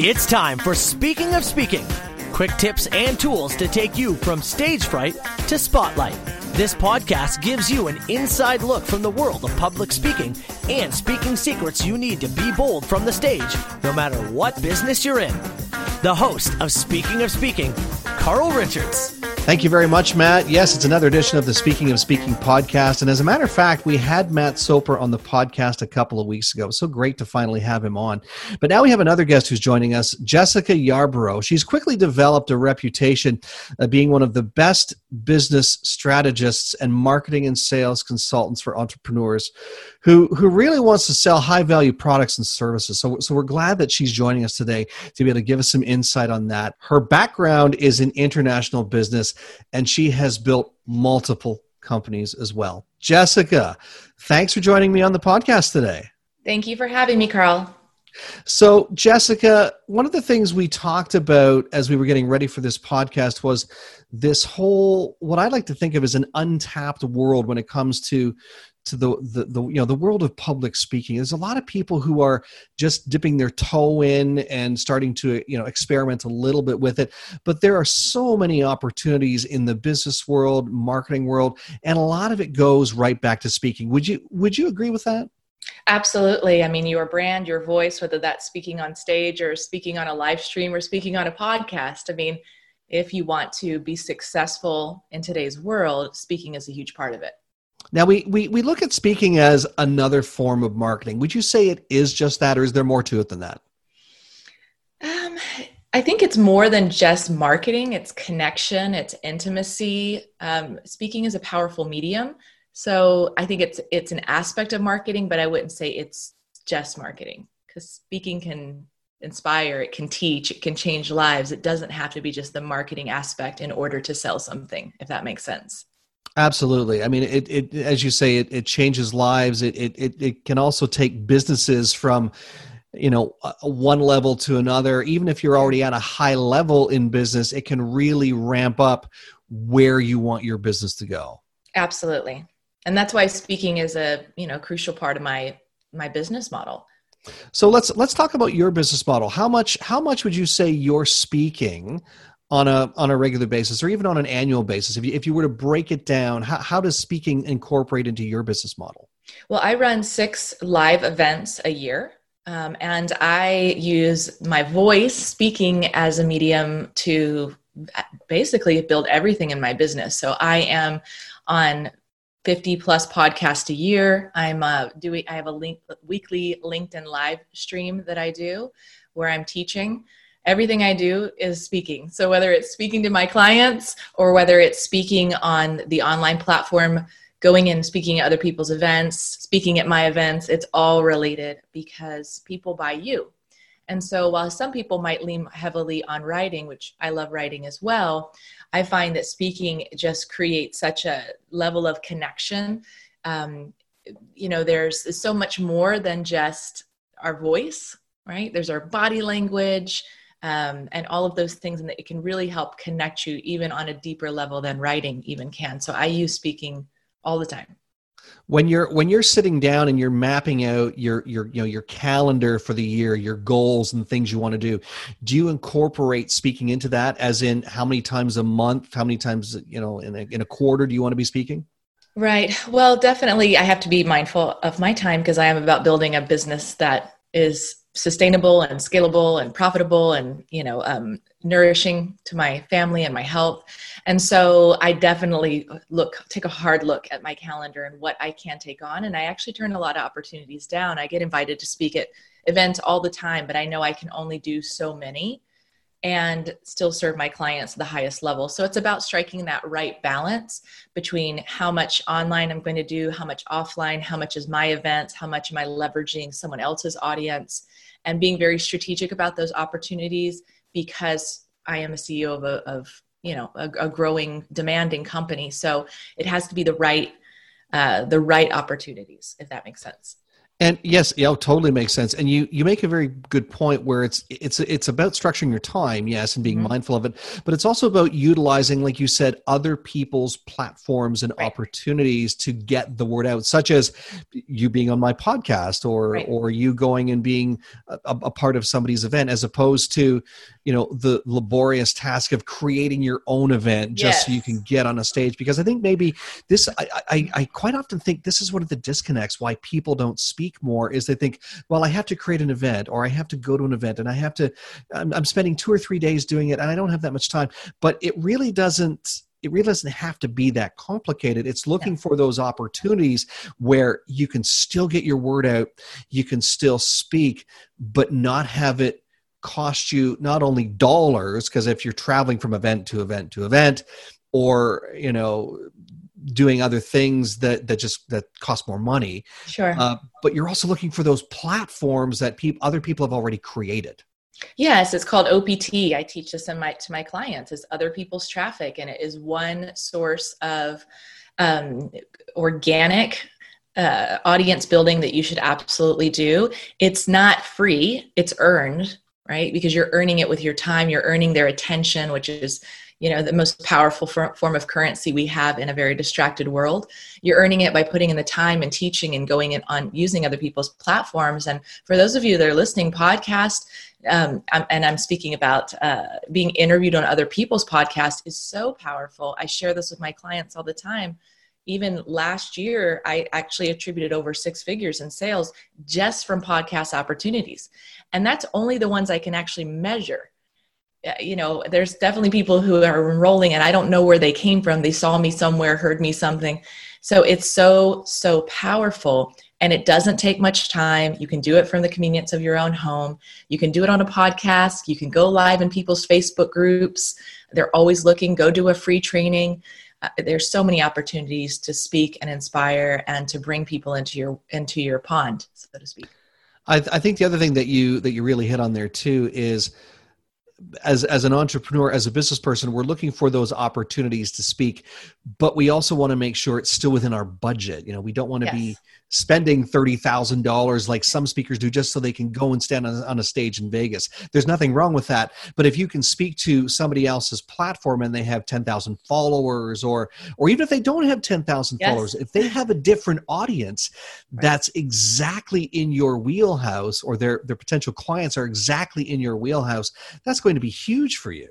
It's time for Speaking of Speaking quick tips and tools to take you from stage fright to spotlight. This podcast gives you an inside look from the world of public speaking and speaking secrets you need to be bold from the stage, no matter what business you're in. The host of Speaking of Speaking, Carl Richards. Thank you very much, Matt. Yes, it's another edition of the Speaking of Speaking podcast. And as a matter of fact, we had Matt Soper on the podcast a couple of weeks ago. So great to finally have him on. But now we have another guest who's joining us, Jessica Yarbrough. She's quickly developed a reputation of being one of the best business strategists and marketing and sales consultants for entrepreneurs who, who really wants to sell high value products and services. So, so we're glad that she's joining us today to be able to give us some insight on that. Her background is in international business and she has built multiple companies as well. Jessica, thanks for joining me on the podcast today. Thank you for having me, Carl. So, Jessica, one of the things we talked about as we were getting ready for this podcast was this whole what I like to think of as an untapped world when it comes to to the, the, the you know the world of public speaking there's a lot of people who are just dipping their toe in and starting to you know experiment a little bit with it but there are so many opportunities in the business world marketing world and a lot of it goes right back to speaking would you would you agree with that Absolutely. I mean, your brand, your voice, whether that's speaking on stage or speaking on a live stream or speaking on a podcast. I mean, if you want to be successful in today's world, speaking is a huge part of it. Now we, we we look at speaking as another form of marketing. Would you say it is just that, or is there more to it than that? Um, I think it's more than just marketing. It's connection. It's intimacy. Um, speaking is a powerful medium, so I think it's it's an aspect of marketing, but I wouldn't say it's just marketing because speaking can inspire, it can teach, it can change lives. It doesn't have to be just the marketing aspect in order to sell something, if that makes sense. Absolutely. I mean, it, it as you say, it, it changes lives. It, it, it can also take businesses from, you know, one level to another. Even if you're already at a high level in business, it can really ramp up where you want your business to go. Absolutely. And that's why speaking is a, you know, crucial part of my my business model. So let's let's talk about your business model. How much how much would you say you're speaking on a on a regular basis or even on an annual basis. If you, if you were to break it down how, how does speaking incorporate into your business model? Well i run six live events a year um, and i use my voice speaking as a medium to basically build everything in my business. So i am on 50 plus podcasts a year. I'm uh, doing i have a link, weekly linkedin live stream that i do where i'm teaching everything I do is speaking. So whether it's speaking to my clients or whether it's speaking on the online platform, going and speaking at other people's events, speaking at my events, it's all related because people buy you. And so while some people might lean heavily on writing, which I love writing as well, I find that speaking just creates such a level of connection. Um, you know, there's so much more than just our voice, right? There's our body language, um, and all of those things and that it can really help connect you even on a deeper level than writing even can. So i use speaking all the time. When you're when you're sitting down and you're mapping out your your you know your calendar for the year your goals and things you want to do do you incorporate speaking into that as in how many times a month how many times you know in a, in a quarter do you want to be speaking? Right. Well definitely i have to be mindful of my time because i am about building a business that is sustainable and scalable and profitable and you know um, nourishing to my family and my health. And so i definitely look take a hard look at my calendar and what i can take on. And i actually turn a lot of opportunities down. I get invited to speak at events all the time but i know i can only do so many and still serve my clients the highest level. So it's about striking that right balance between how much online I'm going to do, how much offline, how much is my events, how much am I leveraging someone else's audience, and being very strategic about those opportunities because I am a CEO of a of you know a, a growing demanding company. So it has to be the right uh, the right opportunities if that makes sense And yes, yeah, totally makes sense. And you you make a very good point where it's it's it's about structuring your time, yes, and being mm-hmm. mindful of it, but it's also about utilizing, like you said, other people's platforms and right. opportunities to get the word out, such as you being on my podcast or right. or you going and being a, a part of somebody's event, as opposed to you know the laborious task of creating your own event just yes. so you can get on a stage. Because I think maybe this, I, I I quite often think this is one of the disconnects why people don't speak speak more is they think, well, I have to create an event or I have to go to an event and I have to, I'm, I'm spending two or three days doing it and I don't have that much time. But it really doesn't it really doesn't have to be that complicated. It's looking yeah. for those opportunities where you can still get your word out, you can still speak, but not have it cost you not only dollars, because if you're traveling from event to event to event, or you know doing other things that that just that cost more money. Sure. Uh, but you're also looking for those platforms that people other people have already created. Yes it's called opt i teach this in my to my clients. Is other people's traffic and it is one source of um, organic uh, audience building that you should absolutely do. It's not free. It's earned right? Because you're earning it with your time. You're earning their attention which is you know the most powerful form of currency we have in a very distracted world. You're earning it by putting in the time and teaching and going in on using other people's platforms. And for those of you that are listening podcast um, and i'm speaking about uh, being interviewed on other people's podcasts is so powerful. I share this with my clients all the time. Even last year i actually attributed over six figures in sales just from podcast opportunities. And that's only the ones i can actually measure you know, there's definitely people who are enrolling and I don't know where they came from. They saw me somewhere, heard me something. So it's so, so powerful. And it doesn't take much time. You can do it from the convenience of your own home. You can do it on a podcast. You can go live in people's Facebook groups. They're always looking. Go do a free training. Uh, there's so many opportunities to speak and inspire and to bring people into your into your pond, so to speak. I, I think the other thing that you that you really hit on there too is as as an entrepreneur as a business person we're looking for those opportunities to speak but we also want to make sure it's still within our budget you know we don't want to yes. be spending $30,000 like some speakers do just so they can go and stand on, on, a stage in Vegas. There's nothing wrong with that. But if you can speak to somebody else's platform and they have 10,000 followers or or even if they don't have 10,000 yes. followers, if they have a different audience right. that's exactly in your wheelhouse or their their potential clients are exactly in your wheelhouse, that's going to be huge for you.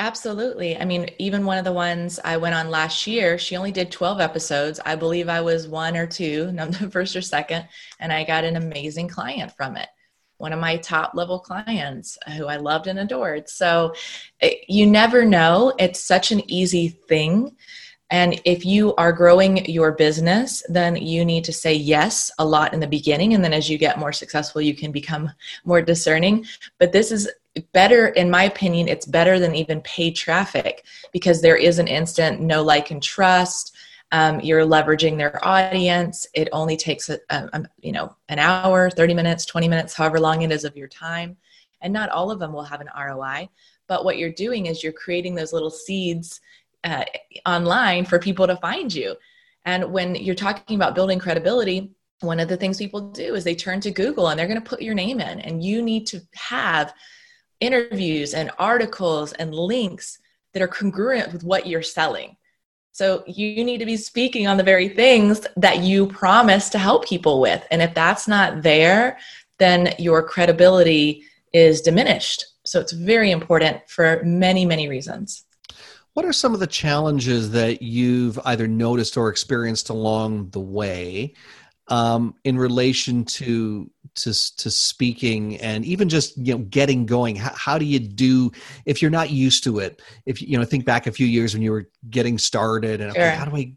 Absolutely. I mean, even one of the ones I went on last year, she only did 12 episodes. I believe I was one or two, the first or second, and I got an amazing client from it. One of my top level clients who I loved and adored. So it, eh, you never know. It's such an easy thing. And if you are growing your business, then you need to say yes a lot in the beginning. And then as you get more successful, you can become more discerning. But this is better in my opinion it's better than even paid traffic because there is an instant no like and trust. Um, you're leveraging their audience. It only takes a, a, you know an hour 30 minutes 20 minutes however long it is of your time. And not all of them will have an roi but what you're doing is you're creating those little seeds uh, online for people to find you. And when you're talking about building credibility one of the things people do is they turn to google and they're going to put your name in and you need to have interviews and articles and links that are congruent with what you're selling. So you need to be speaking on the very things that you promise to help people with. And if that's not there, then your credibility is diminished. So it's very important for many, many reasons. What are some of the challenges that you've either noticed or experienced along the way um, in relation to to to speaking and even just you know getting going. How, how, do you do if you're not used to it if you know think back a few years when you were getting started and sure. okay, how do i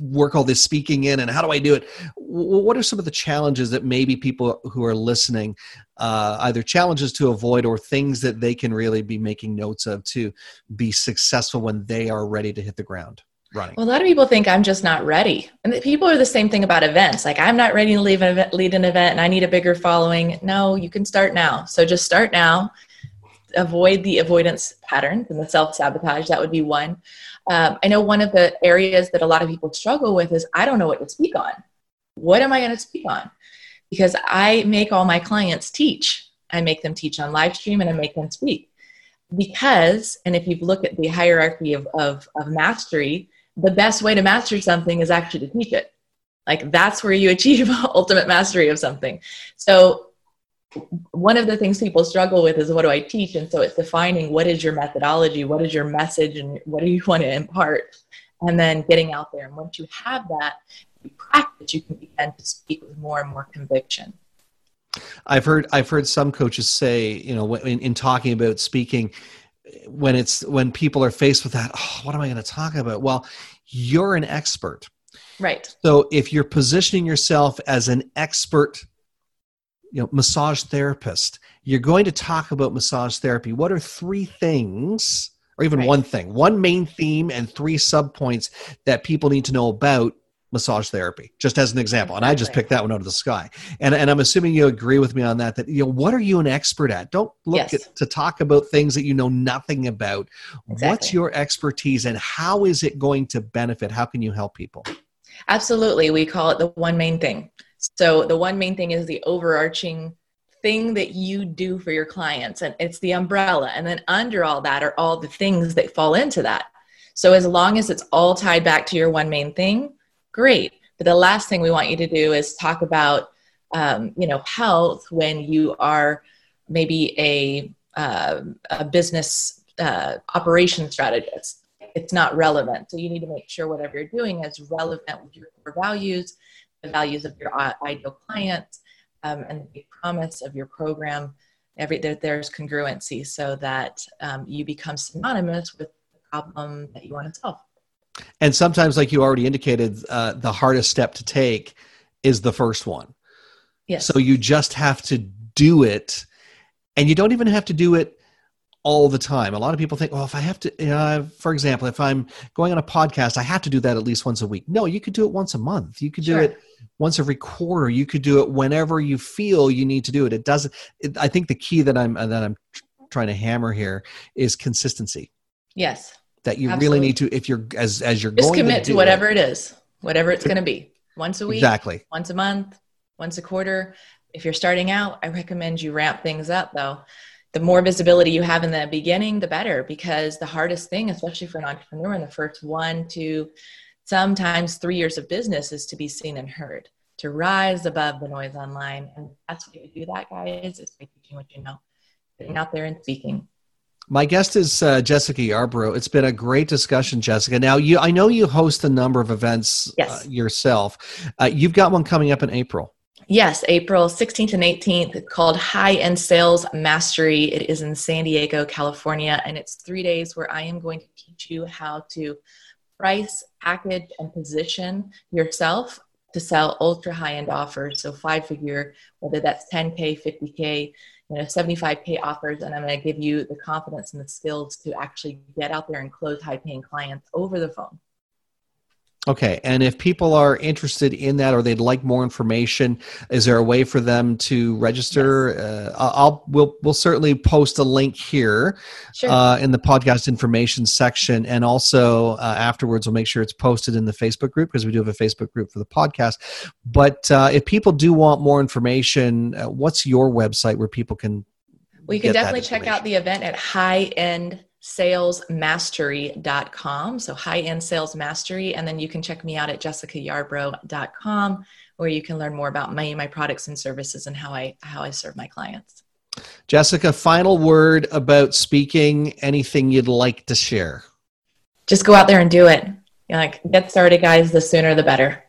work all this speaking in and how do i do it? What are some of the challenges that maybe people who are listening uh, either challenges to avoid or things that they can really be making notes of to be successful when they are ready to hit the ground running? Well, a lot of people think I'm just not ready. And people are the same thing about events. Like, I'm not ready to lead an event, lead an event and I need a bigger following. No, you can start now. So just start now. Avoid the avoidance patterns and the self sabotage. That would be one. Um, I know one of the areas that a lot of people struggle with is I don't know what to speak on. What am I going to speak on? because I make all my clients teach. I make them teach on live stream and I make them speak. Because, and if you look at the hierarchy of, of, of mastery, the best way to master something is actually to teach it. Like that's where you achieve ultimate mastery of something. So one of the things people struggle with is what do I teach? And so it's defining what is your methodology, what is your message, and what do you want to impart, and then getting out there. And once you have that, you practice, you can begin to speak with more and more conviction. I've heard I've heard some coaches say, you know, in, in talking about speaking, when it's when people are faced with that, oh, what am I going to talk about? Well, you're an expert. Right. So if you're positioning yourself as an expert you know massage therapist you're going to talk about massage therapy what are three things or even right. one thing one main theme and three subpoints that people need to know about massage therapy just as an example. And i just picked that one out of the sky. And, and i'm assuming you agree with me on that that you know what are you an expert at? Don't look yes. at, to talk about things that you know nothing about. Exactly. what's your expertise and how is it going to benefit? How can you help people? Absolutely. We call it the one main thing. So the one main thing is the overarching thing that you do for your clients and it's the umbrella. And then under all that are all the things that fall into that. So as long as it's all tied back to your one main thing, great. But the last thing we want you to do is talk about um, you know health when you are maybe a uh, a business uh, operation strategist. It's not relevant. So you need to make sure whatever you're doing is relevant with your core values the values of your ideal client um, and the promise of your program every there, there's congruency so that um, you become synonymous with the problem that you want to solve and sometimes like you already indicated uh, the hardest step to take is the first one yes so you just have to do it and you don't even have to do it all the time. A lot of people think, well, if I have to, you know, for example, if I'm going on a podcast, I have to do that at least once a week. No, you could do it once a month. You could sure. do it once every quarter. You could do it whenever you feel you need to do it. It doesn't. It, I think the key that I'm that I'm trying to hammer here is consistency. Yes. That you Absolutely. really need to, if you're as as you're going, just going commit to, to whatever it, it is, whatever it's going to be, once a week, exactly, once a month, once a quarter. If you're starting out, I recommend you ramp things up though. The more visibility you have in the beginning, the better, because the hardest thing, especially for an entrepreneur in the first one to sometimes three years of business, is to be seen and heard to rise above the noise online. And that's what you do that, guys, is by teaching what you know, getting out there and speaking. My guest is uh, Jessica Yarbrough. It's been a great discussion, Jessica. Now, you, I know you host a number of events yes. uh, yourself. Uh, you've got one coming up in April. Yes, April 16th and 18th, called High End Sales Mastery. It is in San Diego, California, and it's three days where I am going to teach you how to price, package, and position yourself to sell ultra high end offers. So five figure, whether that's 10K, 50K, you know, 75K offers. And I'm going to give you the confidence and the skills to actually get out there and close high paying clients over the phone. Okay, and if people are interested in that or they'd like more information, is there a way for them to register? Yes. Uh, I'll we'll we'll certainly post a link here sure. uh, in the podcast information section, and also uh, afterwards we'll make sure it's posted in the Facebook group because we do have a Facebook group for the podcast. But uh, if people do want more information, uh, what's your website where people can? Well, you can definitely check out the event at High End salesmastery.com. So high end sales mastery. And then you can check me out at jessicayarbrough.com where you can learn more about my, my products and services and how I, how I serve my clients. Jessica, final word about speaking, anything you'd like to share? Just go out there and do it. You're like, get started, guys. The sooner the better.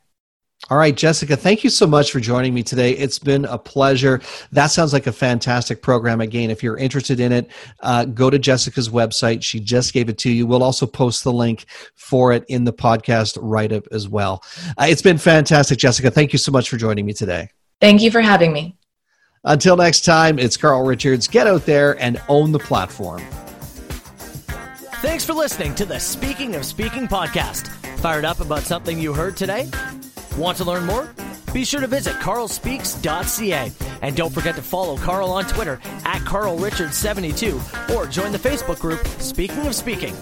All right, Jessica, thank you so much for joining me today. It's been a pleasure. That sounds like a fantastic program. Again, if you're interested in it, uh, go to Jessica's website. She just gave it to you. We'll also post the link for it in the podcast write up as well. Uh, it's been fantastic, Jessica. Thank you so much for joining me today. Thank you for having me. Until next time, it's Carl Richards. Get out there and own the platform. Thanks for listening to the Speaking of Speaking podcast. Fired up about something you heard today? Want to learn more? Be sure to visit carlspeaks.ca and don't forget to follow Carl on Twitter at carlrichards72 or join the Facebook group Speaking of Speaking.